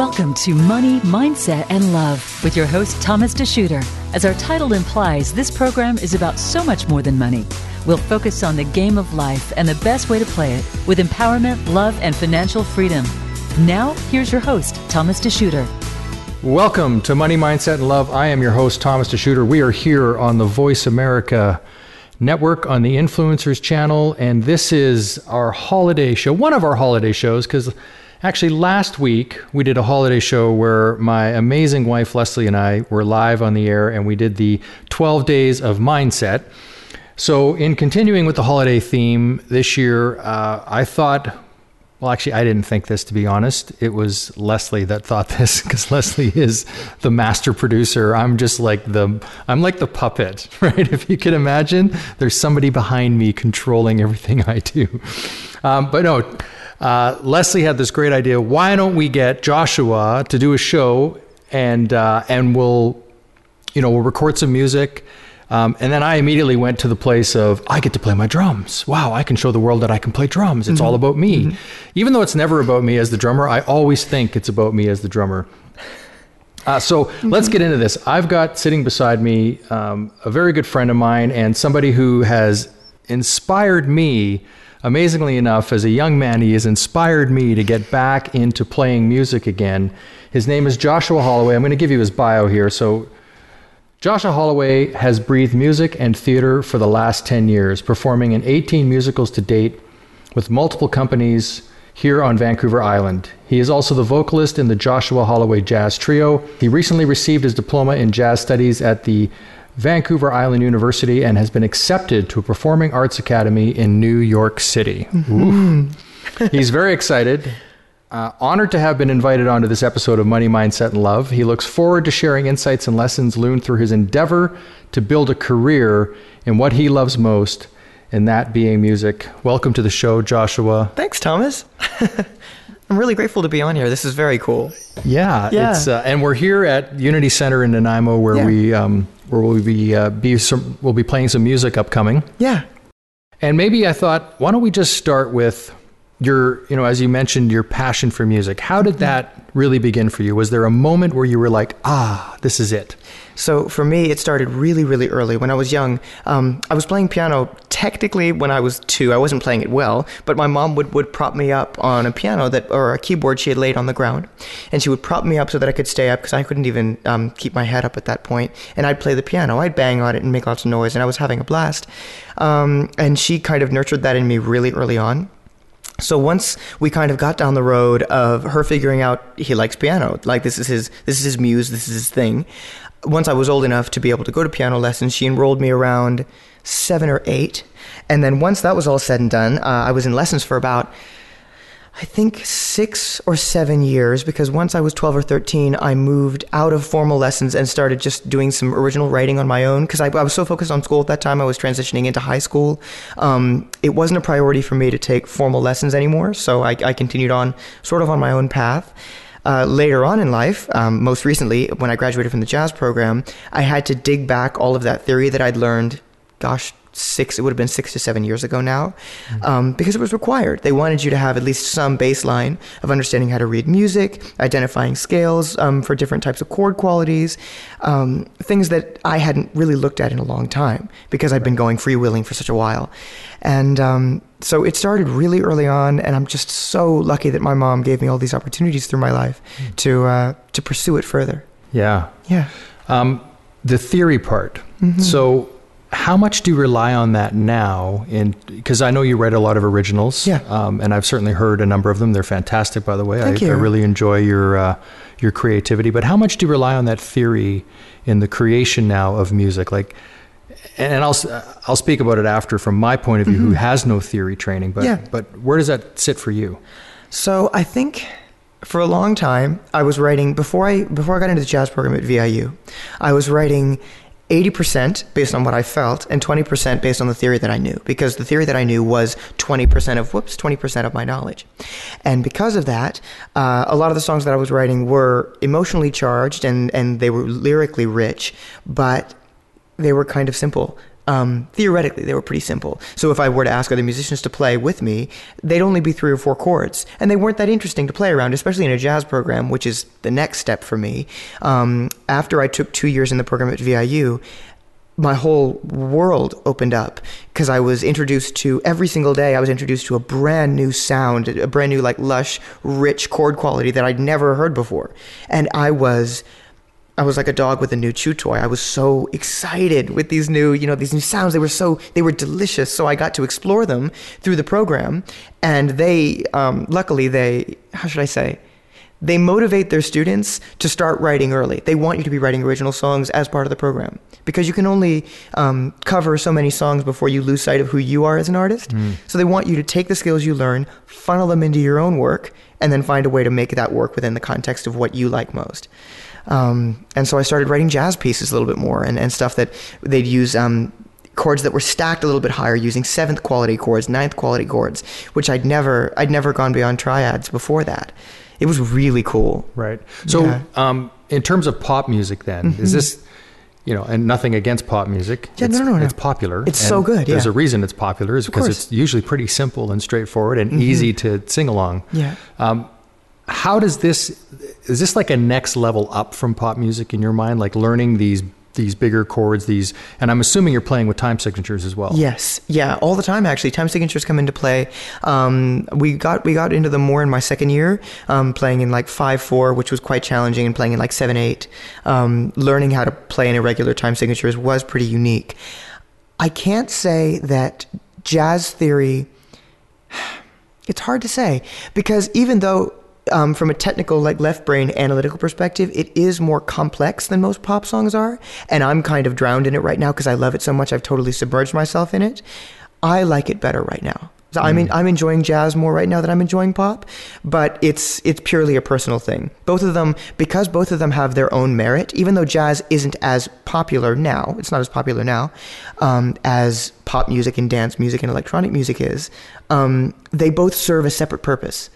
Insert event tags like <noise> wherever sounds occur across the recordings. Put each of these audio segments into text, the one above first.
Welcome to Money, Mindset, and Love with your host, Thomas DeShooter. As our title implies, this program is about so much more than money. We'll focus on the game of life and the best way to play it with empowerment, love, and financial freedom. Now, here's your host, Thomas DeShooter. Welcome to Money, Mindset, and Love. I am your host, Thomas DeShooter. We are here on the Voice America Network on the Influencers channel, and this is our holiday show, one of our holiday shows, because Actually, last week we did a holiday show where my amazing wife Leslie and I were live on the air and we did the 12 days of mindset. So, in continuing with the holiday theme this year, uh, I thought, well, actually, I didn't think this to be honest. It was Leslie that thought <laughs> this because Leslie is the master producer. I'm just like the, I'm like the puppet, <laughs> right? If you can imagine, there's somebody behind me controlling everything I do. Um, but no, uh, Leslie had this great idea. Why don't we get Joshua to do a show and uh, and we'll you know we'll record some music. Um, and then I immediately went to the place of I get to play my drums. Wow, I can show the world that I can play drums. It's mm-hmm. all about me. Mm-hmm. Even though it's never about me as the drummer, I always think it's about me as the drummer. Uh, so mm-hmm. let's get into this. I've got sitting beside me um, a very good friend of mine and somebody who has inspired me Amazingly enough, as a young man, he has inspired me to get back into playing music again. His name is Joshua Holloway. I'm going to give you his bio here. So, Joshua Holloway has breathed music and theater for the last 10 years, performing in 18 musicals to date with multiple companies here on Vancouver Island. He is also the vocalist in the Joshua Holloway Jazz Trio. He recently received his diploma in jazz studies at the Vancouver Island University and has been accepted to a performing arts academy in New York City. Mm-hmm. He's very excited. Uh, honored to have been invited onto this episode of Money, Mindset, and Love. He looks forward to sharing insights and lessons learned through his endeavor to build a career in what he loves most, and that being music. Welcome to the show, Joshua. Thanks, Thomas. <laughs> I'm really grateful to be on here. This is very cool. Yeah, yeah. It's, uh, and we're here at Unity Center in Nanaimo, where yeah. we um, where we'll be uh, be some, we'll be playing some music upcoming. Yeah. And maybe I thought, why don't we just start with your, you know, as you mentioned, your passion for music. How did that really begin for you? Was there a moment where you were like, ah, this is it? So for me, it started really, really early. When I was young, um, I was playing piano technically when I was two. I wasn't playing it well, but my mom would, would prop me up on a piano that or a keyboard she had laid on the ground, and she would prop me up so that I could stay up because I couldn't even um, keep my head up at that point. And I'd play the piano. I'd bang on it and make lots of noise, and I was having a blast. Um, and she kind of nurtured that in me really early on. So once we kind of got down the road of her figuring out he likes piano, like this is his this is his muse, this is his thing. Once I was old enough to be able to go to piano lessons, she enrolled me around seven or eight, and then once that was all said and done, uh, I was in lessons for about I think six or seven years because once I was 12 or 13, I moved out of formal lessons and started just doing some original writing on my own because I, I, was so focused on school at that time. I was transitioning into high school. Um, it wasn't a priority for me to take formal lessons anymore, so I, I continued on sort of on my own path. Uh, later on in life, um, most recently, when I graduated from the jazz program, I had to dig back all of that theory that I'd learned, gosh, six it would have been six to seven years ago now mm-hmm. um, because it was required. They wanted you to have at least some baseline of understanding how to read music identifying scales um, for different types of chord qualities um, things that i hadn't really looked at in a long time because i'd been going freewheeling for such a while. And um, so it started really early on and i'm just so lucky that my mom gave me all these opportunities through my life mm-hmm. to uh, to pursue it further. Yeah. Yeah. Um, the theory part. Mm-hmm. so how much do you rely on that now? In because I know you write a lot of originals, yeah, um, and I've certainly heard a number of them. They're fantastic, by the way. Thank I, you. I really enjoy your uh, your creativity. But how much do you rely on that theory in the creation now of music? Like, and I'll I'll speak about it after from my point of view, mm-hmm. who has no theory training. But yeah. but where does that sit for you? So I think for a long time I was writing before I before I got into the jazz program at VIU. I was writing 80% based on what I felt and 20% based on the theory that I knew because the theory that I knew was 20% of whoops 20% of my knowledge. And because of that uh, a lot of the songs that I was writing were emotionally charged and, and they were lyrically rich but they were kind of simple um, theoretically they were pretty simple. So if I were to ask other musicians to play with me, they'd only be three or four chords, and they weren't that interesting to play around, especially in a jazz program, which is the next step for me. Um, after I took two years in the program at VIU, my whole world opened up because I was introduced to every single day. I was introduced to a brand new sound, a brand new like lush, rich chord quality that I'd never heard before, and I was. I was like a dog with a new chew toy. I was so excited with these new, you know, these new sounds. They were so, they were delicious. So I got to explore them through the program, and they, um, luckily, they, how should I say, they motivate their students to start writing early. They want you to be writing original songs as part of the program because you can only um, cover so many songs before you lose sight of who you are as an artist. Mm. So they want you to take the skills you learn, funnel them into your own work, and then find a way to make that work within the context of what you like most. Um, and so I started writing jazz pieces a little bit more and, and stuff that they'd use um, chords that were stacked a little bit higher using seventh quality chords, ninth quality chords, which I'd never I'd never gone beyond triads before that it was really cool. Right. So, yeah. um, in terms of pop music, then mm-hmm. is this, you know, and nothing against pop music. Yeah, it's, no, no, no. It's popular. It's so good. Yeah. There's a reason it's popular is because it's usually pretty simple and straightforward and mm-hmm. easy to sing along. Yeah. Um, how does this? Is this like a next level up from pop music in your mind? Like learning these these bigger chords, these, and I'm assuming you're playing with time signatures as well. Yes, yeah, all the time actually. Time signatures come into play. Um, we got we got into them more in my second year, um, playing in like five four, which was quite challenging, and playing in like seven eight. Um, learning how to play in irregular time signatures was pretty unique. I can't say that jazz theory. <sighs> It's hard to say because even though um, from a technical, like left brain analytical perspective, it is more complex than most pop songs are. And I'm kind of drowned in it right now because I love it so much. I've totally submerged myself in it. I like it better right now. So mm. I mean, I'm enjoying jazz more right now than I'm enjoying pop, but it's it's purely a personal thing. Both of them, because both of them have their own merit. Even though jazz isn't as popular now, it's not as popular now um, as pop music and dance music and electronic music is. Um, they both serve a separate purpose.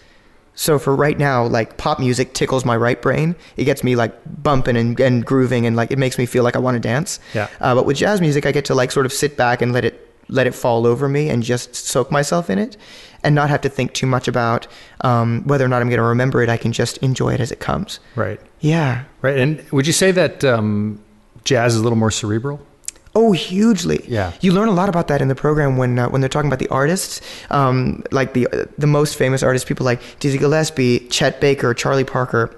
So for right now, like pop music tickles my right brain. It gets me like bumping and, and grooving and like it makes me feel like I want to dance. Yeah. Uh, but with jazz music, I get to like sort of sit back and let it let it fall over me and just soak myself in it, and not have to think too much about um, whether or not I'm going to remember it. I can just enjoy it as it comes. Right. Yeah. Right. And would you say that um, jazz is a little more cerebral? Oh, hugely. Yeah. You learn a lot about that in the program when uh, when they're talking about the artists, um, like the the most famous artists, people like Dizzy Gillespie, Chet Baker, Charlie Parker.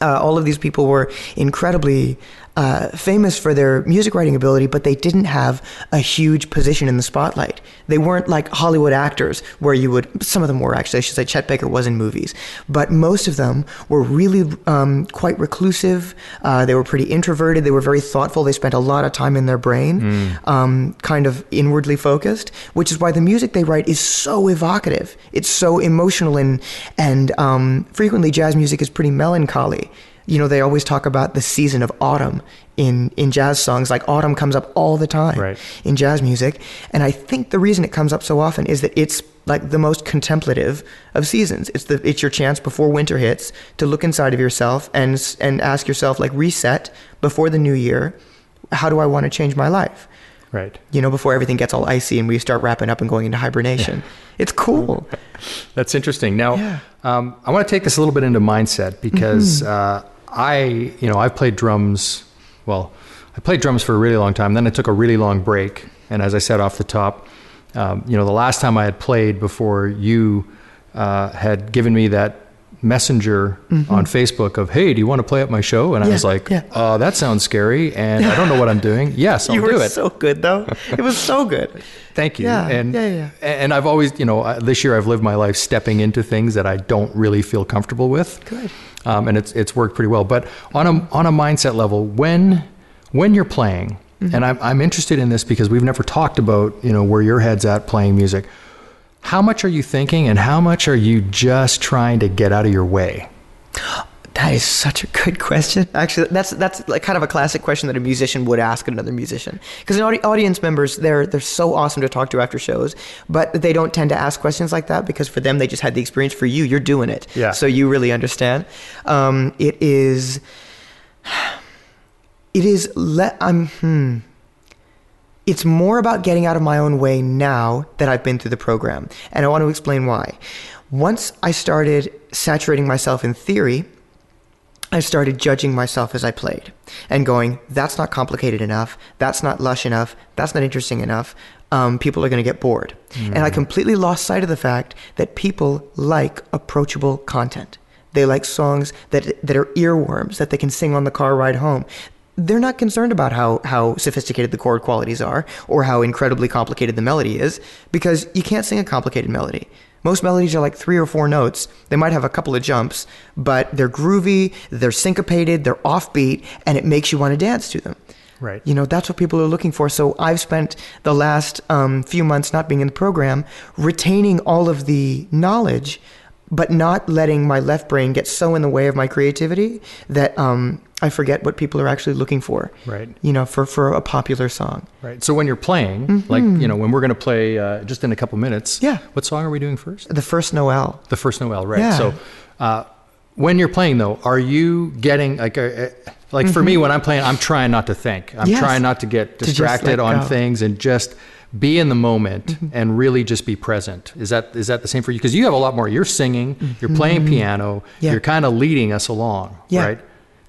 Uh, all of these people were incredibly uh, famous for their music writing ability, but they didn't have a huge position in the spotlight. They weren't like Hollywood actors, where you would, some of them were actually, I should say, Chet Baker was in movies, but most of them were really um, quite reclusive. Uh, they were pretty introverted. They were very thoughtful. They spent a lot of time in their brain, mm. um, kind of inwardly focused, which is why the music they write is so evocative. It's so emotional, and, and um, frequently jazz music is pretty melancholy you know, they always talk about the season of autumn in, in jazz songs. Like autumn comes up all the time right. in jazz music. And I think the reason it comes up so often is that it's like the most contemplative of seasons. It's the it's your chance before winter hits to look inside of yourself and and ask yourself like reset before the new year. How do I want to change my life? Right. You know, before everything gets all icy and we start wrapping up and going into hibernation. Yeah. <laughs> It's cool. That's interesting. Now, yeah. um, I want to take this a little bit into mindset because mm-hmm. uh, I, you know, I've played drums. Well, I played drums for a really long time. Then I took a really long break. And as I said off the top, um, you know, the last time I had played before you uh, had given me that messenger mm-hmm. on Facebook of, "Hey, do you want to play at my show?" And yeah, I was like, yeah. uh, "That sounds scary, and I don't know what I'm doing." <laughs> Yes, I'll you do were it. So good though. It was so good. <laughs> Thank you. Yeah, and yeah, yeah. and I've always, you know, this year I've lived my life stepping into things that I don't really feel comfortable with. Good um, and it's it's worked pretty well. But on a on a mindset level, when when you're playing, mm-hmm. and I'm I'm interested in this because we've never talked about you know where your head's at playing music. How much are you thinking, and how much are you just trying to get out of your way? That is such a good question. Actually, that's that's like kind of a classic question that a musician would ask another musician. Because audience members, they're they're so awesome to talk to after shows, but they don't tend to ask questions like that because for them they just had the experience. For you, you're doing it, yeah. So you really understand. Um, it is. It is. Let I'm. Hmm. it's more about getting out of my own way now that I've been through the program. And I want to explain why. Once I started saturating myself in theory, I started judging myself as I played and going, that's not complicated enough. That's not lush enough. That's not interesting enough. Um, people are going to get bored. Mm. And I completely lost sight of the fact that people like approachable content. They like songs that, that are earworms that they can sing on the car ride home they're not concerned about how, how sophisticated the chord qualities are or how incredibly complicated the melody is because you can't sing a complicated melody. Most melodies are like three or four notes. They might have a couple of jumps, but they're groovy, they're syncopated, they're offbeat, and it makes you want to dance to them. Right. You know, that's what people are looking for. So I've spent the last um, few months not being in the program retaining all of the knowledge, but not letting my left brain get so in the way of my creativity that um, I forget what people are actually looking for. Right. You know, for, for a popular song. Right. So when you're playing, mm-hmm. like, you know, when we're going to play uh, just in a couple minutes. Yeah. What song are we doing first? The first Noel. The first Noel, right. Yeah. So uh, when you're playing, though, are you getting, like, uh, like mm-hmm. for me, when I'm playing, I'm trying not to think. I'm yes. trying not to get distracted to on go. things and just be in the moment mm-hmm. and really just be present. Is that is that the same for you? Because you have a lot more. You're singing, mm-hmm. you're playing piano, yeah. you're kind of leading us along, yeah. right?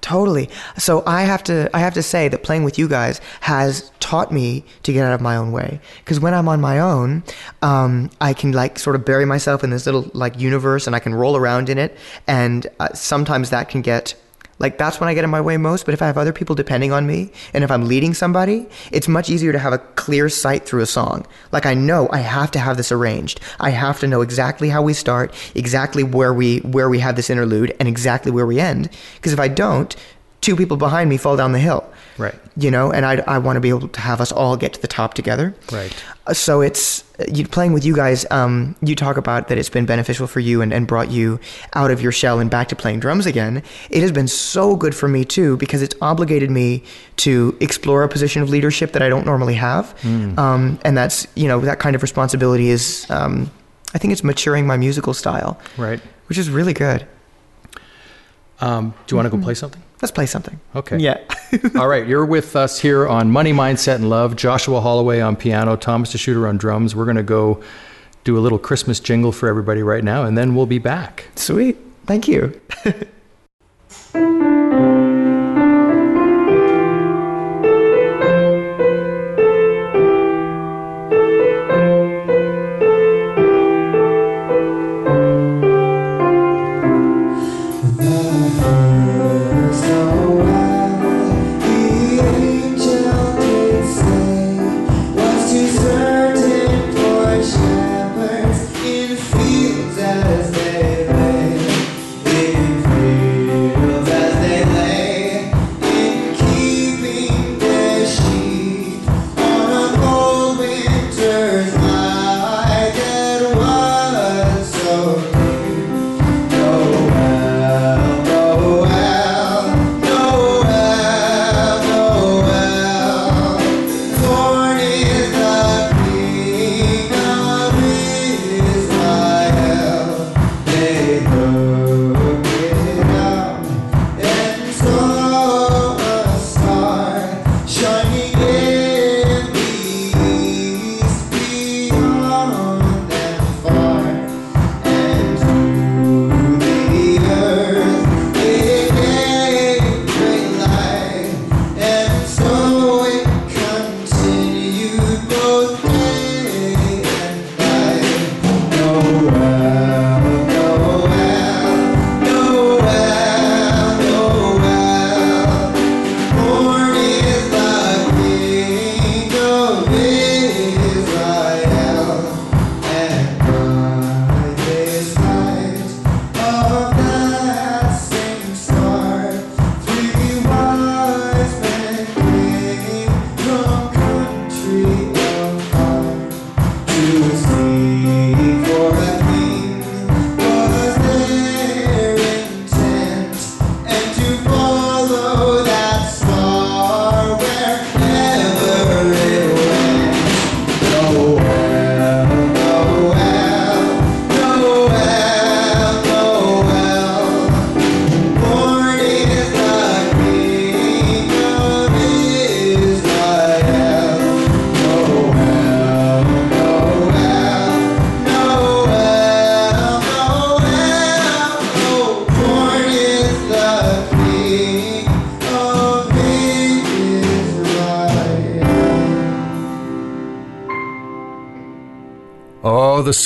Totally. So I have to I have to say that playing with you guys has taught me to get out of my own way. Because when I'm on my own, um, I can like sort of bury myself in this little like universe, and I can roll around in it. And uh, sometimes that can get like that's when I get in my way most. But if I have other people depending on me, and if I'm leading somebody, it's much easier to have a clear sight through a song. Like I know I have to have this arranged. I have to know exactly how we start, exactly where we where we have this interlude, and exactly where we end. Because if I don't, two people behind me fall down the hill. Right. You know, and I, I want to be able to have us all get to the top together. Right. Uh, so it's you, playing with you guys. Um, you talk about that it's been beneficial for you and, and brought you out of your shell and back to playing drums again. It has been so good for me too because it's obligated me to explore a position of leadership that I don't normally have. Mm. Um, and that's you know that kind of responsibility is. Um, I think it's maturing my musical style. Right. Which is really good. Um, do you want to go play something? Let's play something. Okay. Yeah. <laughs> All right. You're with us here on Money, Mindset, and Love. Joshua Holloway on piano, Thomas DeShooter on drums. We're going to go do a little Christmas jingle for everybody right now, and then we'll be back. Sweet. Thank you. <laughs>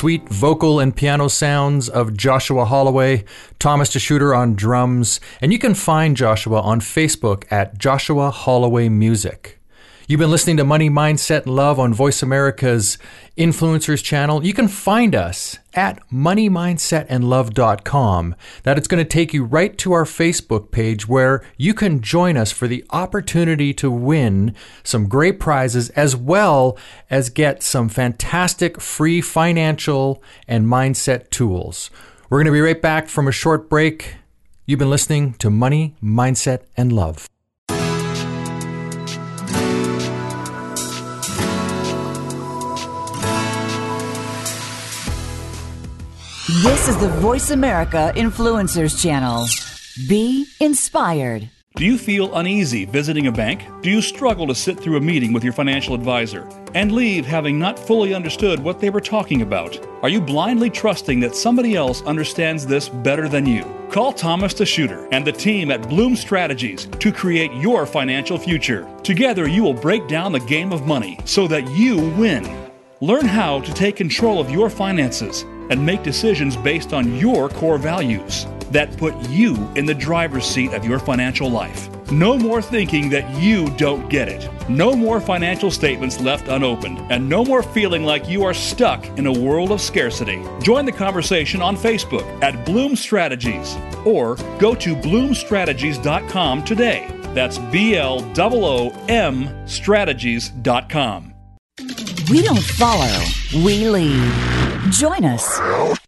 sweet vocal and piano sounds of Joshua Holloway, Thomas DeShooter on drums, and you can find Joshua on Facebook at Joshua Holloway Music. You've been listening to Money, Mindset, and Love on Voice America's Influencers channel. You can find us at moneymindsetandlove.com. That it's going to take you right to our Facebook page where you can join us for the opportunity to win some great prizes as well as get some fantastic free financial and mindset tools. We're going to be right back from a short break. You've been listening to Money, Mindset, and Love. This is the Voice America Influencers Channel. Be inspired. Do you feel uneasy visiting a bank? Do you struggle to sit through a meeting with your financial advisor and leave having not fully understood what they were talking about? Are you blindly trusting that somebody else understands this better than you? Call Thomas DeShooter and the team at Bloom Strategies to create your financial future. Together, you will break down the game of money so that you win. Learn how to take control of your finances and make decisions based on your core values that put you in the driver's seat of your financial life. No more thinking that you don't get it. No more financial statements left unopened, and no more feeling like you are stuck in a world of scarcity. Join the conversation on Facebook at Bloom Strategies or go to bloomstrategies.com today. That's B L O O M strategies.com. We don't follow, we lead. Join us,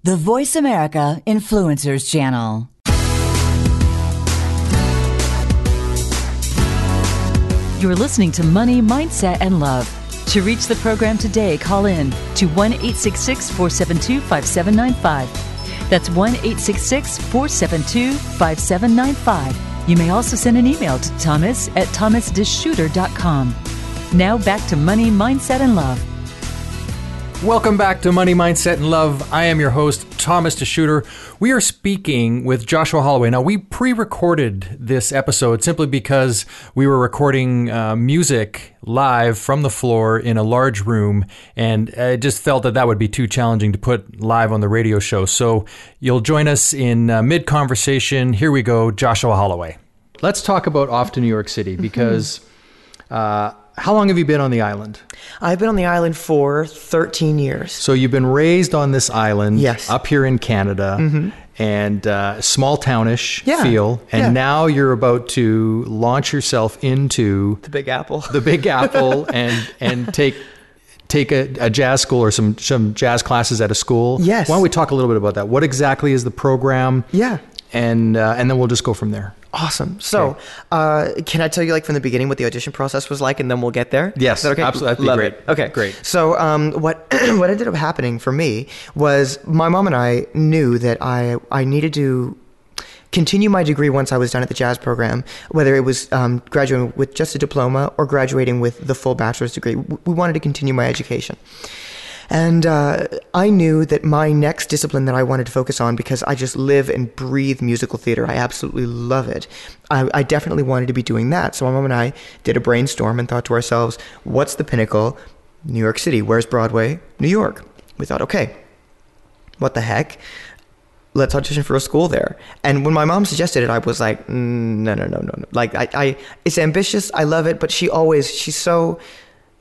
the Voice America Influencers Channel. You're listening to Money, Mindset, and Love. To reach the program today, call in to 1 866 472 5795. That's 1 866 472 5795. You may also send an email to thomas at thomasdeshooter.com. Now back to Money, Mindset, and Love. Welcome back to Money, Mindset, and Love. I am your host, Thomas DeShooter. We are speaking with Joshua Holloway. Now, we pre recorded this episode simply because we were recording uh, music live from the floor in a large room, and I just felt that that would be too challenging to put live on the radio show. So you'll join us in uh, mid conversation. Here we go, Joshua Holloway. Let's talk about off to New York City because. Uh, how long have you been on the island? I've been on the island for 13 years. So you've been raised on this island, yes. up here in Canada, mm-hmm. and uh, small townish yeah. feel, and yeah. now you're about to launch yourself into the Big Apple, the Big Apple, <laughs> and and take take a, a, jazz school or some some jazz classes at a school. Yes. Why don't we talk a little bit about that? What exactly is the program? Yeah. And uh, and then we'll just go from there. Awesome. So, uh, can I tell you like from the beginning what the audition process was like, and then we'll get there? Yes. okay? Absolutely. Love great. it. Okay. Great. So, um, what <clears throat> what ended up happening for me was my mom and I knew that I I needed to continue my degree once I was done at the jazz program, whether it was um, graduating with just a diploma or graduating with the full bachelor's degree. We wanted to continue my education. And uh, I knew that my next discipline that I wanted to focus on, because I just live and breathe musical theater, I absolutely love it. I, I definitely wanted to be doing that. So my mom and I did a brainstorm and thought to ourselves, what's the pinnacle? New York City. Where's Broadway? New York. We thought, okay, what the heck? let's audition for a school there. And when my mom suggested it, I was like, mm, no, no, no, no, no. Like, I, I, it's ambitious. I love it, but she always, she's so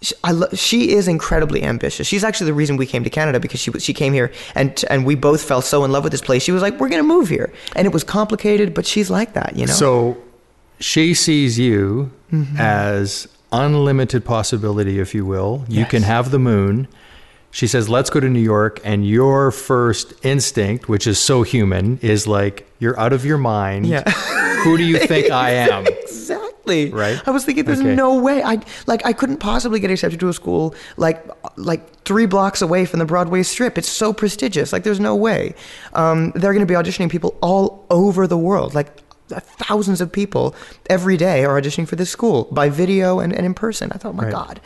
she, lo- she is incredibly ambitious. She's actually the reason we came to Canada because she she came here and and we both fell so in love with this place. She was like, "We're going to move here," and it was complicated, but she's like that, you know. So she sees you mm-hmm. as unlimited possibility, if you will. You yes. can have the moon. She says, "Let's go to New York," and your first instinct, which is so human, is like, "You're out of your mind. Yeah. Who do you think <laughs> I am?" Right. I was thinking, there's okay. no way. I like I couldn't possibly get accepted to a school like like three blocks away from the Broadway Strip. It's so prestigious. Like there's no way. Um, they're going to be auditioning people all over the world. Like thousands of people every day are auditioning for this school by video and, and in person. I thought, oh my right. God.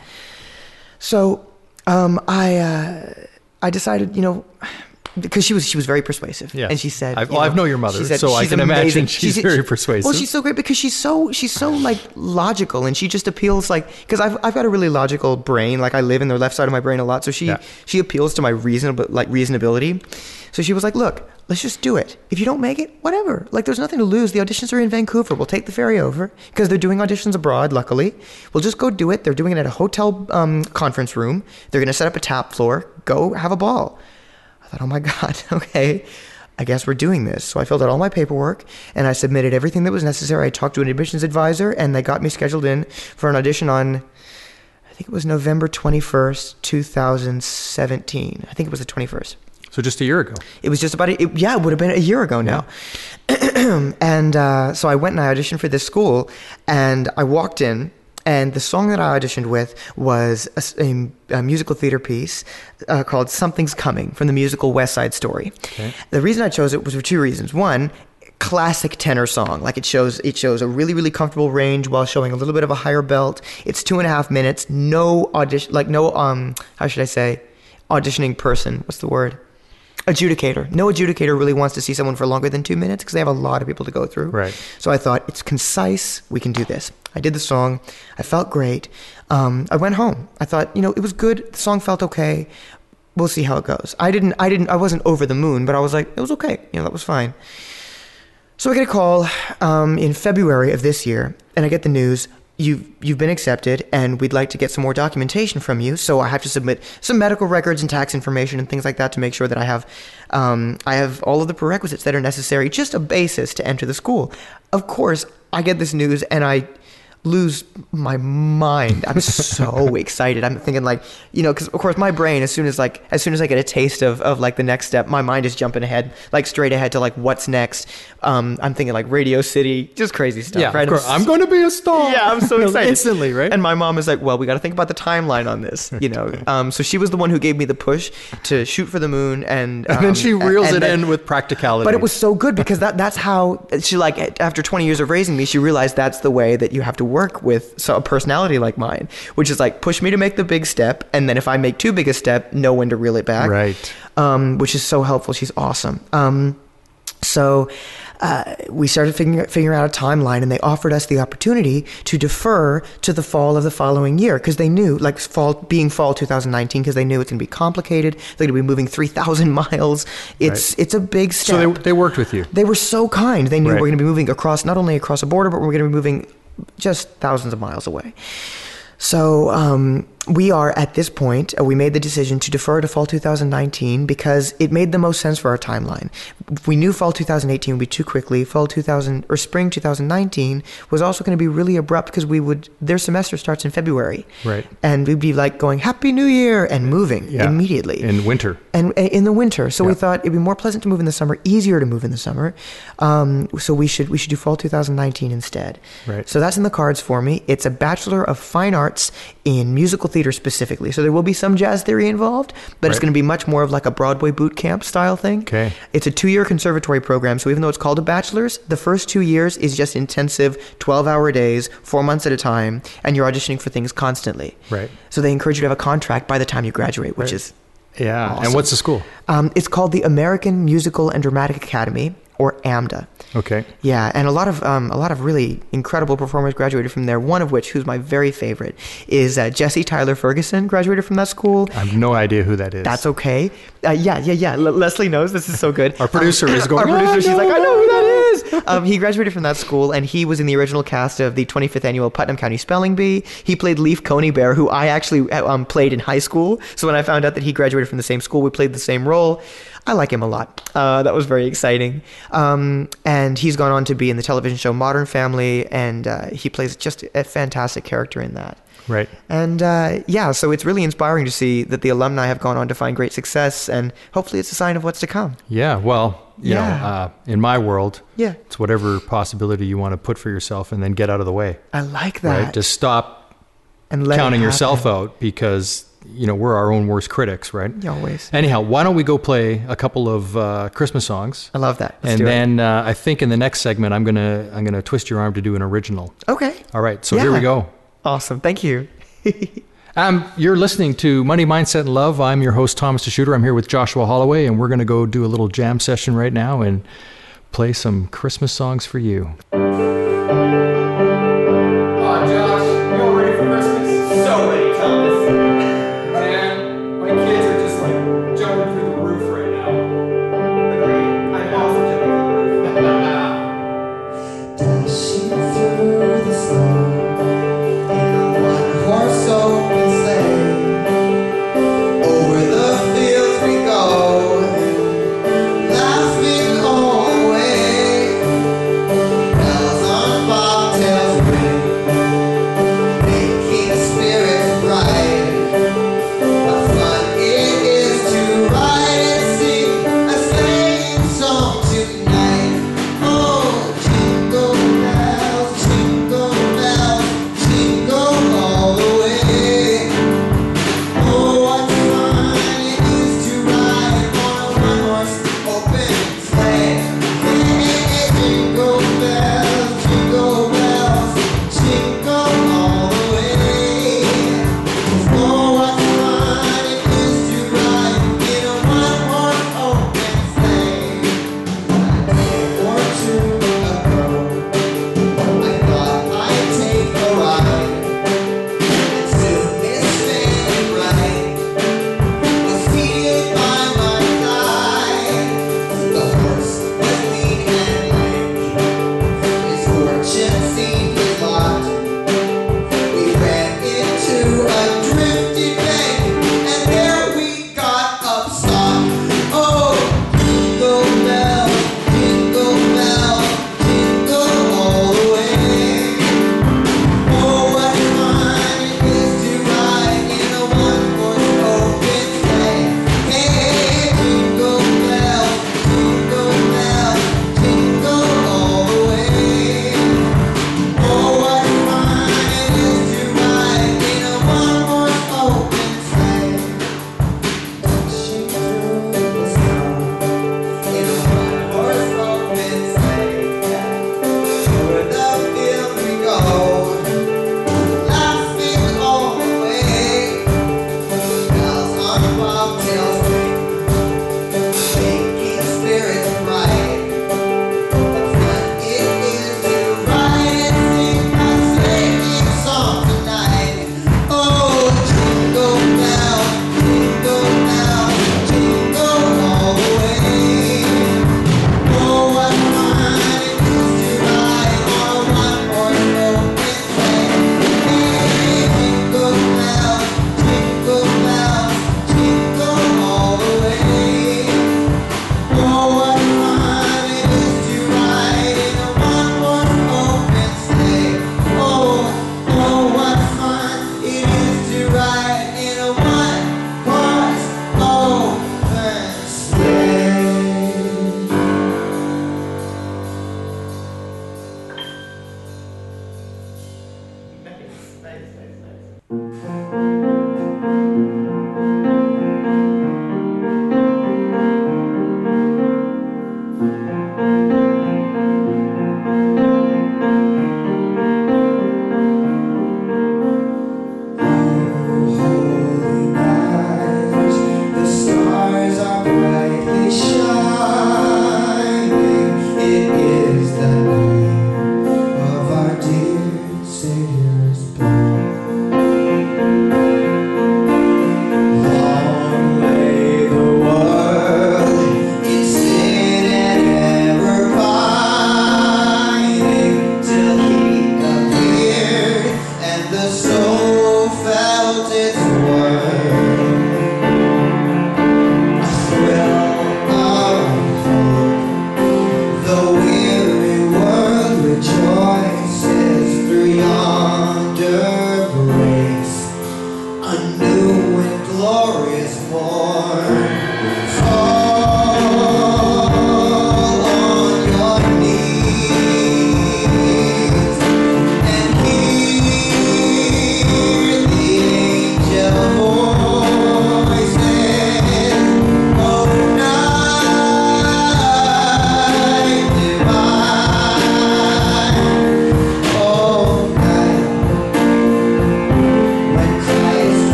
So um, I uh, I decided, you know, because she was she was very persuasive. Yes. And she said, I've- you well, I know your mother, said, so I "She's can imagine amazing." she's very persuasive. Well, she's so great because she's so she's so like logical, and she just appeals like because I've I've got a really logical brain. Like I live in the left side of my brain a lot, so she Yeah. she appeals to my reasonable like reasonability. So she was like, "Look, let's just do it. If you don't make it, whatever. Like there's nothing to lose. The auditions are in Vancouver. We'll take the ferry over because they're doing auditions abroad. Luckily, we'll just go do it. They're doing it at a hotel um, conference room. They're gonna set up a tap floor. Go have a ball." I thought, oh my <laughs> God, okay, I guess we're doing this. So I filled out all my paperwork and I submitted everything that was necessary. I talked to an admissions advisor and they got me scheduled in for an audition on, I think it was November 21st, 2017. I think it was the 21st. So just a year ago. It was just about, a, it, yeah, it would have been a year ago now. <clears throat> and uh, so I went and I auditioned for this school and I walked in and the song that I auditioned with was a musical theater piece uh, called Something's Coming from the musical West Side Story. The reason I chose it was for two reasons. One, classic tenor song. Like it shows it shows a really really comfortable range while showing a little bit of a higher belt. It's two and a half minutes. No audition like no um how should i say? Auditioning person. What's the word adjudicator. No adjudicator really wants to see someone for longer than two minutes because they have a lot of people to go through. Right. So I thought it's concise. We can do this. I did the song. I felt great. Um, I went home. I thought, you know, it was good. The song felt okay. We'll see how it goes. I didn't. I didn't. I wasn't over the moon, but I was like, it was okay. You know, that was fine. So I get a call um, in February of this year, and I get the news you've you've been accepted, and we'd like to get some more documentation from you. So I have to submit some medical records and tax information and things like that to make sure that I have um, I have all of the prerequisites that are necessary, just a basis to enter the school. Of course, I get this news, and I lose my mind. I'm so <laughs> excited. I'm thinking like, you know, because of course my brain, as soon as like, as soon as I get a taste of, of like the next step, my mind is jumping ahead, like straight ahead to like what's next. Um, I'm thinking like Radio City, just crazy stuff. Yeah, right? of course. I'm going to be a star. Yeah, I'm so <laughs> excited Instantly, right? And my mom is like, "Well, we got to think about the timeline on this," you know. <laughs> um, so she was the one who gave me the push to shoot for the moon, and and then um, she reels and it then- in with practicality. but it was so good because that that's how she like after 20 years of raising me, she realized that's the way that you have to work with so a personality like mine, which is like push me to make the big step, and then if I make too big a step, know when to reel it back. Right. Um, which is so helpful. She's awesome. Um, so uh, we started figuring, figuring out a timeline, and they offered us the opportunity to defer to the fall of the following year because they knew, like fall being fall 2019, because they knew it's going to be complicated. They're going to be moving 3,000 <laughs> miles. It's it's a big step. so they, they worked with you. They were so kind. They knew Right. we're going to be moving across, not only across a border, but we're going to be moving just thousands of miles away. So um, we are at this point. Uh, we made the decision to defer to fall 2019 because it made the most sense for our timeline. We knew fall 2018 would be too quickly. Fall 2000 or spring 2019 was also going to be really abrupt because we would their semester starts in February, Right. And we'd be like going Happy New Year and moving Yeah. immediately In winter. and uh, in the winter. So we thought it'd be more pleasant to move in the summer, easier to move in the summer. Um, so we should we should do fall 2019 instead. Right. So that's in the cards for me. It's a bachelor of fine arts in musical theater specifically. So there will be some jazz theory involved, but it's going to be much more of like a Broadway boot camp style thing. Okay. It's a two-year conservatory program. So even though it's called a bachelor's, the first two years is just intensive 12-hour days, four months at a time, and you're auditioning for things constantly. Right. So they encourage you to have a contract by the time you graduate, which Right. is Yeah. Awesome. And what's the school? um, it's called the American Musical and Dramatic Academy, or AMDA. Okay. Yeah, and a lot of um, a lot of really incredible performers graduated from there. One of which, who's my very favorite, is uh, Jesse Tyler Ferguson. Graduated from that school. I have no idea who that is. That's okay. Uh, yeah, yeah, yeah. Le- Leslie knows this is so good. Our producer is <coughs> going, Our producer, she's like, I know who that that is. um, he graduated from that school, and he was in the original cast of the 25th annual Putnam County Spelling Bee. He played Leaf Coneybear, who I actually uh, um, played in high school. So when I found out that he graduated from the same school, we played the same role. I like him a lot. Uh, that was very exciting. Um, and he's gone on to be in the television show Modern Family, and uh, he plays just a fantastic character in that. Right. And uh, yeah, so it's really inspiring to see that the alumni have gone on to find great success, and hopefully it's a sign of what's to come. Yeah. Well, you know, Yeah. uh, in my world, Yeah. it's whatever possibility you want to put for yourself and then get out of the way. I like that. Right. Just stop and let counting yourself out because you know we're our own worst critics, right? Yeah, always. Anyhow, why don't we go play a couple of uh, Christmas songs? I love that. Let's and then uh, I think in the next segment I'm gonna I'm gonna twist your arm to do an original. Okay. All right, so here we go. Awesome. Thank you. <laughs> Um, you're listening to Money Mindset and Love. I'm your host, Thomas DeShooter. I'm here with Joshua Holloway, and we're going to go do a little jam session right now and play some Christmas songs for you.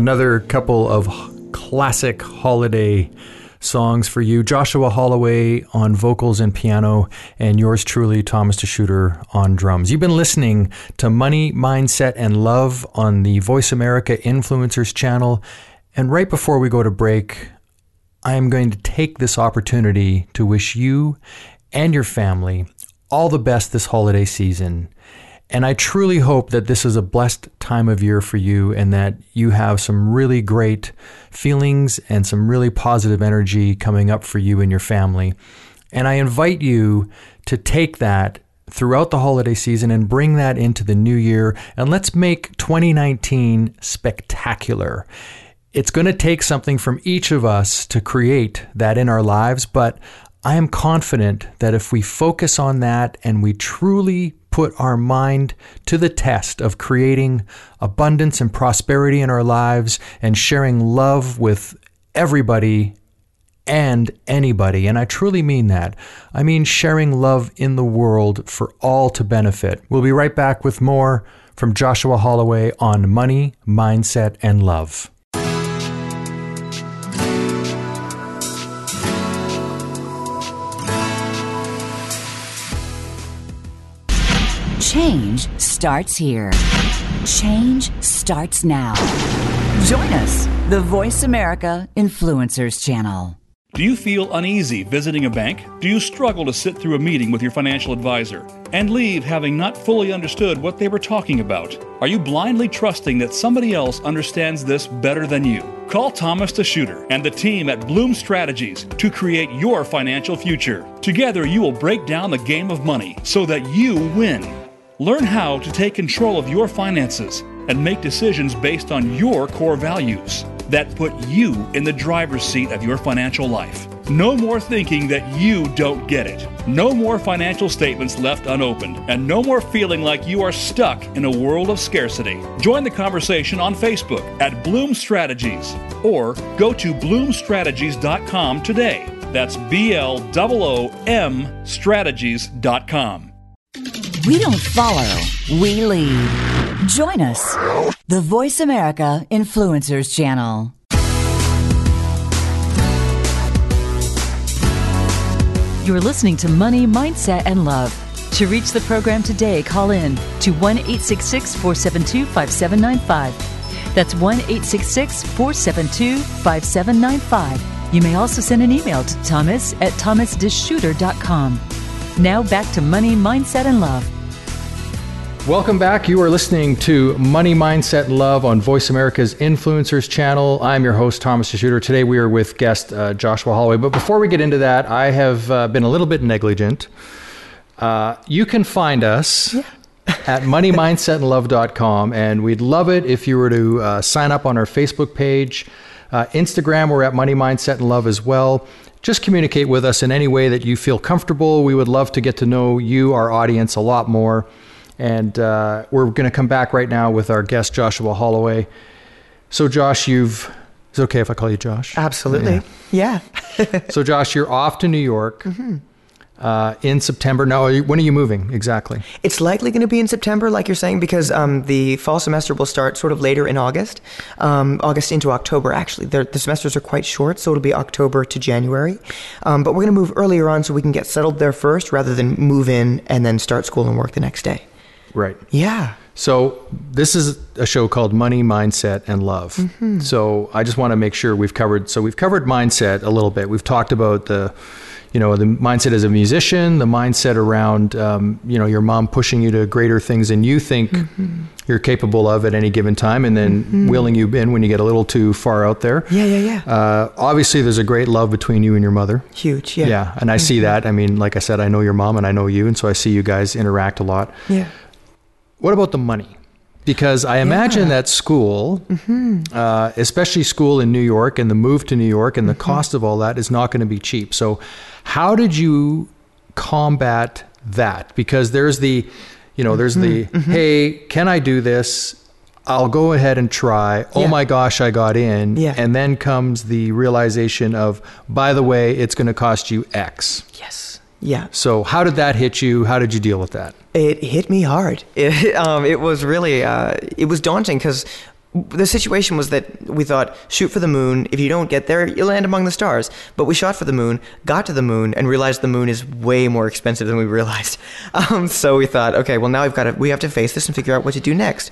Another couple of classic holiday songs for you. Joshua Holloway on vocals and piano, and yours truly, Thomas DeShooter on drums. You've been listening to Money, Mindset, and Love on the Voice America Influencers channel. And right before we go to break, I am going to take this opportunity to wish you and your family all the best this holiday season. And I truly hope that this is a blessed time of year for you and that you have some really great feelings and some really positive energy coming up for you and your family. And I invite you to take that throughout the holiday season and bring that into the new year. And let's make 2019 spectacular. It's going to take something from each of us to create that in our lives, but I am confident that if we focus on that and we truly put our mind to the test of creating abundance and prosperity in our lives and sharing love with everybody and anybody. And I truly mean that. I mean sharing love in the world for all to benefit. We'll be right back with more from Joshua Holloway on money, mindset, and love. Change starts here. Change starts now. Join us, the Voice America Influencers Channel. Do you feel uneasy visiting a bank? Do you struggle to sit through a meeting with your financial advisor and leave having not fully understood what they were talking about? Are you blindly trusting that somebody else understands this better than you? Call Thomas DeShooter and the team at Bloom Strategies to create your financial future. Together, you will break down the game of money so that you win. Learn how to take control of your finances and make decisions based on your core values that put you in the driver's seat of your financial life. No more thinking that you don't get it. No more financial statements left unopened, and no more feeling like you are stuck in a world of scarcity. Join the conversation on Facebook at Bloom Strategies or go to bloomstrategies.com today. That's B L O O M strategies.com. We don't follow, we lead. Join us, the Voice America Influencers Channel. You're listening to Money, Mindset, and Love. To reach the program today, call in to 1 866 472 5795. That's 1 866 472 5795. You may also send an email to thomas at thomasdishooter.com. Now back to Money, Mindset, and Love. Welcome back. You are listening to Money Mindset and Love on Voice America's Influencers channel. I'm your host, Thomas DeShooter. Today we are with guest uh, Joshua Holloway. But before we get into that, I have uh, been a little bit negligent. Uh, you can find us yeah. at moneymindsetandlove.com, and we'd love it if you were to uh, sign up on our Facebook page. Uh, Instagram, we're at Money Mindset and Love as well just communicate with us in any way that you feel comfortable. We would love to get to know you, our audience, a lot more. And uh, we're going to come back right now with our guest, Joshua Holloway. So, Josh, you've. Is it okay if I call you Josh? Absolutely. Yeah. yeah. <laughs> so, Josh, you're off to New York. Mm-hmm uh, in September. Now, are you, when are you moving exactly? It's likely going to be in September, like you're saying, because um, the fall semester will start sort of later in August, um, August into October. Actually, the semesters are quite short, so it'll be October to January. Um, but we're going to move earlier on so we can get settled there first, rather than move in and then start school and work the next day. Right. Yeah. So this is a show called Money, Mindset, and Love. Mm-hmm. So I just want to make sure we've covered. So we've covered mindset a little bit. We've talked about the you know the mindset as a musician, the mindset around um, you know your mom pushing you to greater things than you think mm-hmm. you're capable of at any given time, and then mm-hmm. wheeling you in when you get a little too far out there. Yeah, yeah, yeah. Uh, obviously, there's a great love between you and your mother. Huge, yeah. Yeah, and I mm-hmm. see that. I mean, like I said, I know your mom and I know you, and so I see you guys interact a lot. Yeah. What about the money? because I imagine yeah. that school, mm-hmm. uh, especially school in New York, and the move to New York, and the mm-hmm. cost of all that is not going to be cheap. So, how did you combat that? Because there's the, you know, there's the, mm-hmm. mm-hmm. hey, can I do this? I'll go ahead and try. Oh yeah. my gosh, I got in. Yeah. And then comes the realization of, by the way, it's going to cost you X. Yes. Yeah. So, how did that hit you? How did you deal with that? It hit me hard. <laughs> It, um, it was really, uh, it was daunting because the situation was that we thought shoot for the moon. If you don't get there you land among the stars. But we shot for the moon got to the moon and realized the moon is way more expensive than we realized. <laughs> Um, so we thought okay well now we've got to we have to face this and figure out what to do next.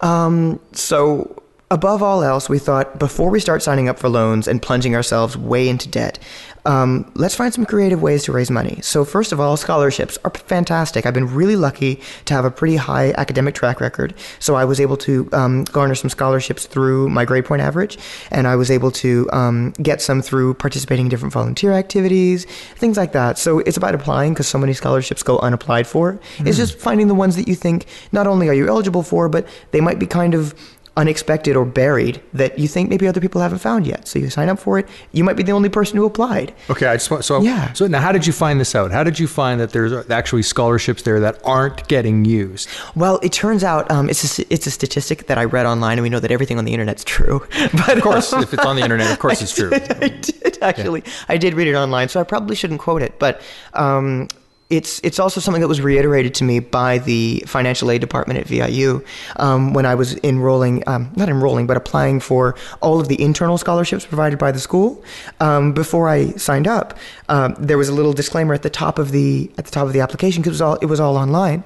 Um, so above all else, we thought before we start signing up for loans and plunging ourselves way into debt, um, let's find some creative ways to raise money. So, first of all, scholarships are fantastic. I've been really lucky to have a pretty high academic track record. So, I was able to um, garner some scholarships through my grade point average, and I was able to um, get some through participating in different volunteer activities, things like that. So, it's about applying because so many scholarships go unapplied for. Mm. It's just finding the ones that you think not only are you eligible for, but they might be kind of unexpected or buried that you think maybe other people haven't found yet. So you sign up for it. You might be the only person who applied. Okay, I just want so yeah. So now, how did you find this out? How did you find that there's actually scholarships there that aren't getting used? Well, it turns out um, it's a, it's a statistic that I read online, and we know that everything on the internet's true. <laughs> But of course, um, if it's on the internet, of course <laughs> it's true. I did actually. Yeah. I did read it online, so I probably shouldn't quote it. But um, it's it's also something that was reiterated to me by the financial aid department at VIU um, when I was enrolling, um, not enrolling, but applying for all of the internal scholarships provided by the school. Um, before I signed up, um, there was a little disclaimer at the top of the at the top of the application because it was all it was all online.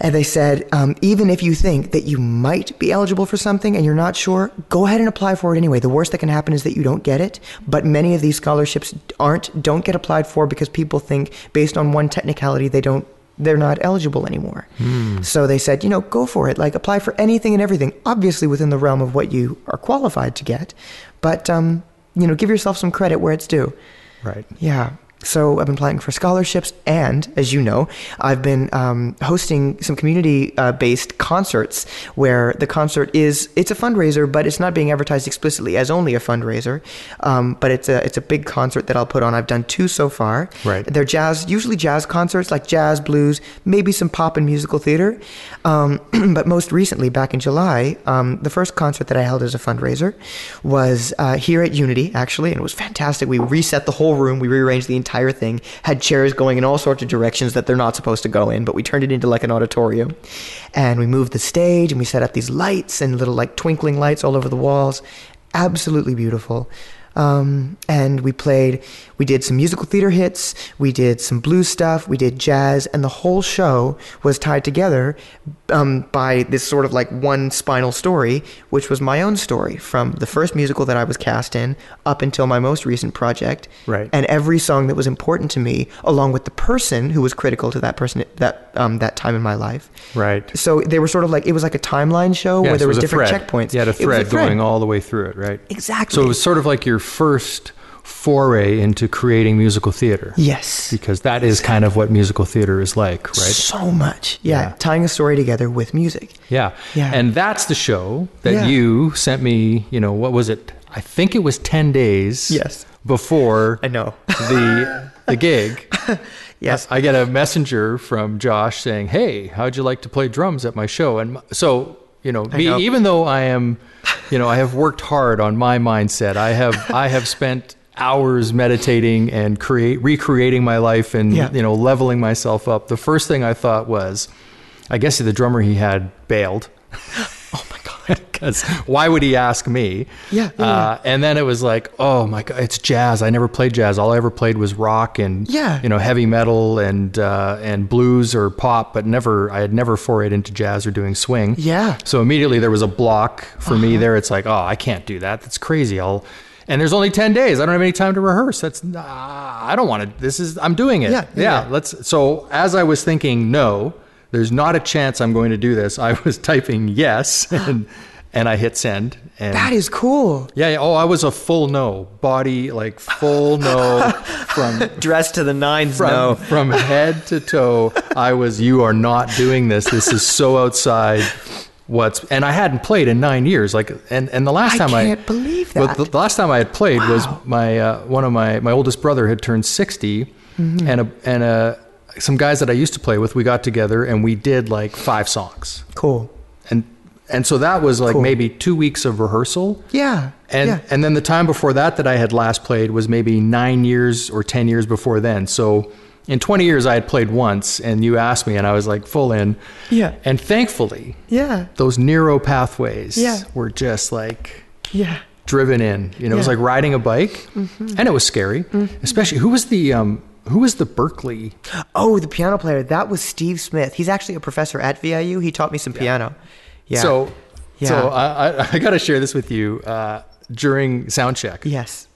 And they said, um, even if you think that you might be eligible for something and you're not sure, go ahead and apply for it anyway. The worst that can happen is that you don't get it. But many of these scholarships aren't, don't get applied for because people think based on one technicality, they don't they're not eligible anymore. Mm. So they said, you know, go for it. Like apply for anything and everything, obviously within the realm of what you are qualified to get. But, um, you know, give yourself some credit where it's due. Right. Yeah. So I've been applying for scholarships, and as you know, I've been um, hosting some community-based uh, concerts where the concert is it's a fundraiser, but it's not being advertised explicitly as only a fundraiser. Um, but it's a it's a big concert that I'll put on. I've done two so far. Right. They're jazz, usually jazz concerts, like jazz, blues, maybe some pop and musical theater. Um, <clears throat> but most recently, back in July, um, the first concert that I held as a fundraiser was uh, here at Unity, actually, and it was fantastic. We reset the whole room, we rearranged the entire entire thing had chairs going in all sorts of directions that they're not supposed to go in, but we turned it into like an auditorium. And we moved the stage and we set up these lights and little like twinkling lights all over the walls. Absolutely beautiful. Um, and we played, we did some musical theater hits, we did some blues stuff, we did jazz, and the whole show was tied together um, by this sort of like one spinal story, which was my own story from the first musical that I was cast in up until my most recent project. Right. And every song that was important to me, along with the person who was critical to that person that um, that time in my life. Right. So they were sort of like it was like a timeline show yes, where there was, was different thread. checkpoints. You had a thread, a thread going all the way through it, right? Exactly. So it was sort of like your first foray into creating musical theater. Yes. Because that is kind of what musical theater is like, right? So much. Yeah. yeah. Tying a story together with music. Yeah. Yeah. And that's the show that Yeah. you sent me, you know, what was it? I think it was 10 days Yes. before I know. the the gig. <laughs> Yes. I get a messenger from Josh saying, "Hey, how'd you like to play drums at my show?" And so, you know, me, know. even though I am, you know, I have worked hard on my mindset. I have <laughs> I have spent hours meditating and create recreating my life and Yeah. you know leveling myself up. The first thing I thought was, I guess the drummer he had bailed. <laughs> oh my God. Because why would he ask me? Yeah, yeah, uh, And then it was like, oh my god, it's jazz. I never played jazz. All I ever played was rock and Yeah. you know heavy metal and uh, and blues or pop, but never I had never forayed into jazz or doing swing. Yeah. Uh-huh. So immediately there was a block for me there. It's like, oh, I can't do that. That's crazy. I'll and there's only 10 days. I don't have any time to rehearse. That's uh, I don't want to. This is I'm doing it. Yeah, yeah, yeah. Let's. So as I was thinking, no, there's not a chance I'm going to do this. I was <laughs> typing yes, <gasps> and and I hit send. And That is cool. yeah, yeah. Oh, I was a full no, body like full no <laughs> from Dressed to the nines, from no. from head to toe. I was. You are not doing this. This is so outside. What's and I hadn't played in nine years. Like and and the last I time I can't believe well, that. the, the last time I had played was my uh, one of my my oldest brother had turned 60 Mm-hmm. and a and a some guys that I used to play with. We got together and we did like five songs Cool. and and so that was like Cool. maybe two weeks of rehearsal. Yeah. And yeah. and then the time before that that I had last played was maybe nine years or ten years before then. So in 20 years I had played once, and you asked me, and I was like full in. Yeah. And thankfully, Yeah. those neuro pathways Yeah. were just like Yeah. driven in. You know, it was Mm-hmm. like riding a bike, and it was scary. Especially who was the um, who was the Berkeley? Oh, the piano player. That was Steve Smith. He's actually a professor at VIU. He taught me some piano. Yeah. So, Yeah. so I, I, I got to share this with you uh, during sound check. yes.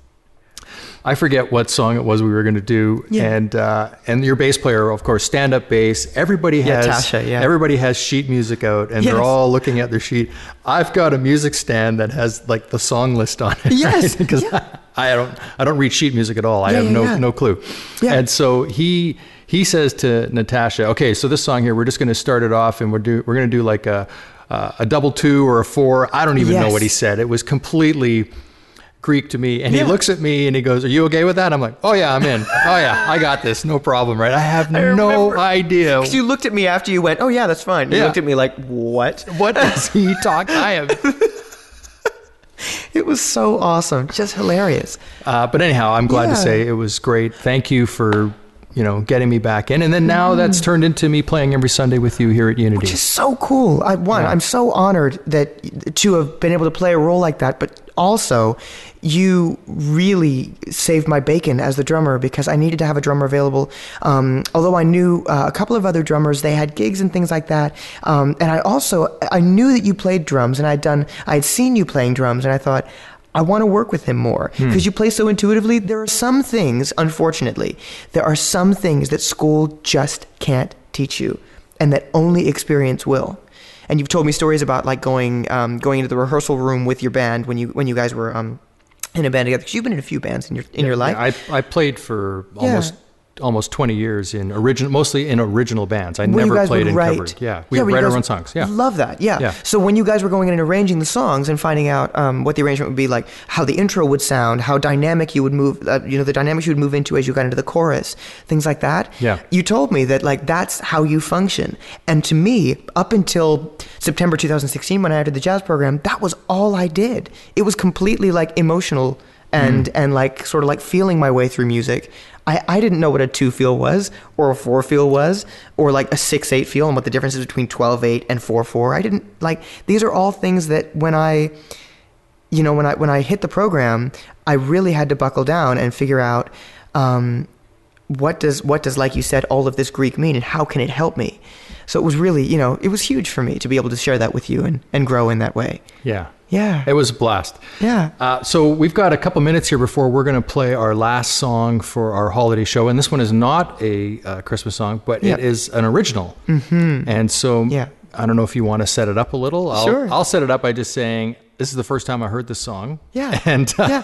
I forget what song it was we were going to do, Yeah. and uh, and your bass player, of course, stand up bass. Everybody has Yeah, Tasha, yeah. everybody has sheet music out, and Yes. they're all looking at their sheet. I've got a music stand that has like the song list on it. Yes, because yeah. I don't I don't read sheet music at all. I have yeah, no yeah. no clue. Yeah. And so he he says to Natasha, okay, so this song here, we're just going to start it off, and we're do we're going to do like a uh, a double two or a four. I don't even know what he said. It was completely. Greek to me, and he looks at me and he goes, "Are you okay with that?" I'm like, "Oh yeah, I'm in. Oh yeah, I got this, no problem." Right? I have <laughs> no idea. Because you looked at me after you went, oh, yeah, that's fine. You Yeah. looked at me like, what? what is he talking. I am. <laughs> <laughs> It was so awesome. Just hilarious. Uh, but anyhow, I'm glad to say it was great. Thank you for you know getting me back in, and then now that's turned into me playing every Sunday with you here at Unity. Which is so cool. I one, I'm so honored that to have been able to play a role like that, but also you really saved my bacon as the drummer because I needed to have a drummer available. Um, although I knew uh, a couple of other drummers, they had gigs and things like that. Um, and I also I knew that you played drums, and I'd done I had seen you playing drums, and I thought. I want to work with him more because you play so intuitively. There are some things, unfortunately, there are some things that school just can't teach you, and that only experience will. And you've told me stories about like going um, going into the rehearsal room with your band when you when you guys were um, in a band together. Because you've been in a few bands in your in your life. Yeah, I I played for almost almost 20 years in original, mostly in original bands. I you never guys played would in write, covered. Yeah, we you write our own songs. Yeah. love that. Yeah. Yeah. So when you guys were going in and arranging the songs and finding out um, what the arrangement would be like, how the intro would sound, how dynamic you would move, uh, you know, the dynamics you would move into as you got into the chorus, things like that. Yeah. You told me that like that's how you function, and to me, up until September 2016, when I entered the jazz program, that was all I did. It was completely like emotional and Mm. and like sort of like feeling my way through music. I, I didn't know what a two feel was, or a four feel was, or like a six eight feel, and what the difference is between twelve eight and four four. I didn't like these are all things that when I, you know, when I when I hit the program, I really had to buckle down and figure out um, what does what does like you said all of this Greek mean, and how can it help me. So it was really, you know, it was huge for me to be able to share that with you and, and grow in that way. Yeah. Yeah. It was a blast. Yeah. Uh, so we've got a couple minutes here before we're going to play our last song for our holiday show, and this one is not a uh, Christmas song, but Yeah. it is an original. Mm-hmm. And so, Yeah. I don't know if you want to set it up a little. I'll, Sure. I'll set it up by just saying this is the first time I heard this song. Yeah. <laughs> and uh, Yeah.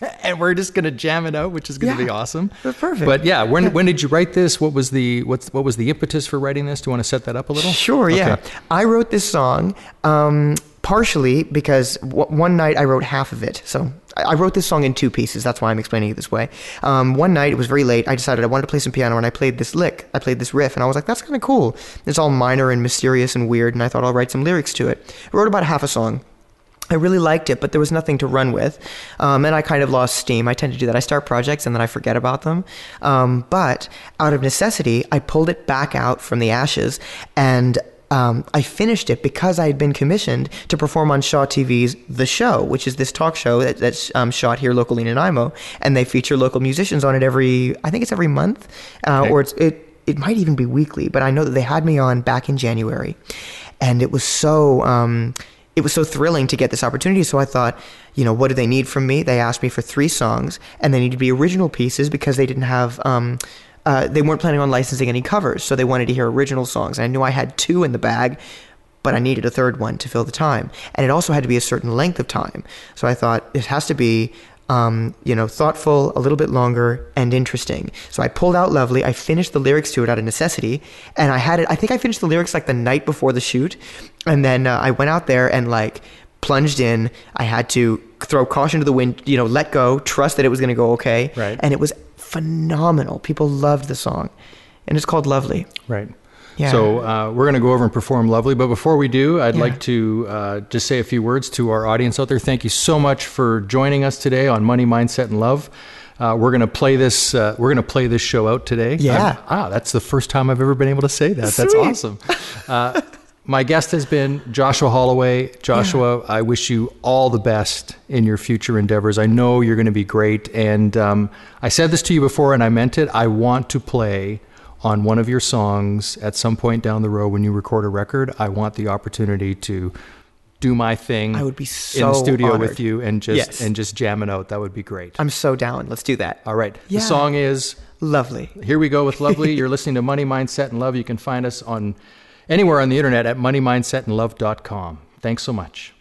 <laughs> and we're just going to jam it out, which is going to Yeah. be awesome. That's perfect. But yeah, when when did you write this? What was the what's what was the impetus for writing this? Do you want to set that up a little? Sure, yeah. I wrote this song um, partially because w- one night I wrote half of it. So I I wrote this song in two pieces. That's why I'm explaining it this way. Um, one night, it was very late. I decided I wanted to play some piano, and I played this lick. I played this riff, and I was like, that's kind of cool. It's all minor and mysterious and weird, and I thought I'll write some lyrics to it. I wrote about half a song. I really liked it, but there was nothing to run with. Um, and I kind of lost steam. I tend to do that. I start projects and then I forget about them. Um, but out of necessity, I pulled it back out from the ashes and um, I finished it because I had been commissioned to perform on Shaw TV's The Show, which is this talk show that, that's um, shot here locally in Nanaimo. And they feature local musicians on it every, I think it's every month, uh, Okay. or it's, it, it might even be weekly, but I know that they had me on back in January. And it was so. Um, it was so thrilling to get this opportunity. So I thought, you know, what do they need from me? They asked me for three songs, and they needed to be original pieces because they didn't have. Um, uh, they weren't planning on licensing any covers, so they wanted to hear original songs. And I knew I had two in the bag, but I needed a third one to fill the time, and it also had to be a certain length of time. So I thought it has to be. Um, you know, thoughtful, a little bit longer, and interesting. So I pulled out Lovely. I finished the lyrics to it out of necessity, and I had it. I think I finished the lyrics like the night before the shoot, and then uh, I went out there and like plunged in. I had to throw caution to the wind, you know, let go, trust that it was going to go okay. Right. And it was phenomenal. People loved the song, and it's called Lovely. Right. Yeah. So uh, we're going to go over and perform lovely. But before we do, I'd Yeah. like to uh, just say a few words to our audience out there. Thank you so much for joining us today on Money, Mindset, and Love. Uh, we're gonna play this. Uh, we're gonna play this show out today. Yeah. I'm- ah, that's the first time I've ever been able to say that. That's awesome. Uh, my guest has been Joshua Holloway. Joshua, I wish you all the best in your future endeavors. I know you're going to be great. And um, I said this to you before, and I meant it. I want to play on one of your songs at some point down the road when you record a record. I want the opportunity to do my thing. I would be so in the studio honored. with you and just Yes. and just jam it out. That would be great. I'm so down. Let's do that. all right. Yeah. The song is Lovely. here we go with Lovely. <laughs> You're listening to Money Mindset and Love. You can find us on anywhere on the internet at moneymindsetandlove.com. Thanks so much.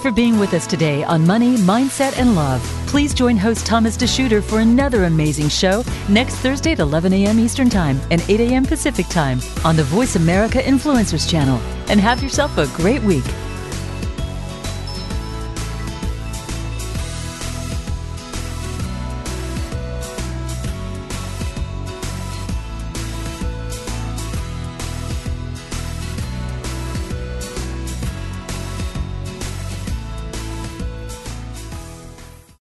For being with us today on Money, Mindset, and Love. Please join host Thomas DeShooter for another amazing show next Thursday at 11 a.m. Eastern Time and 8 a.m. Pacific Time on the Voice America Influencers channel. And have yourself a great week.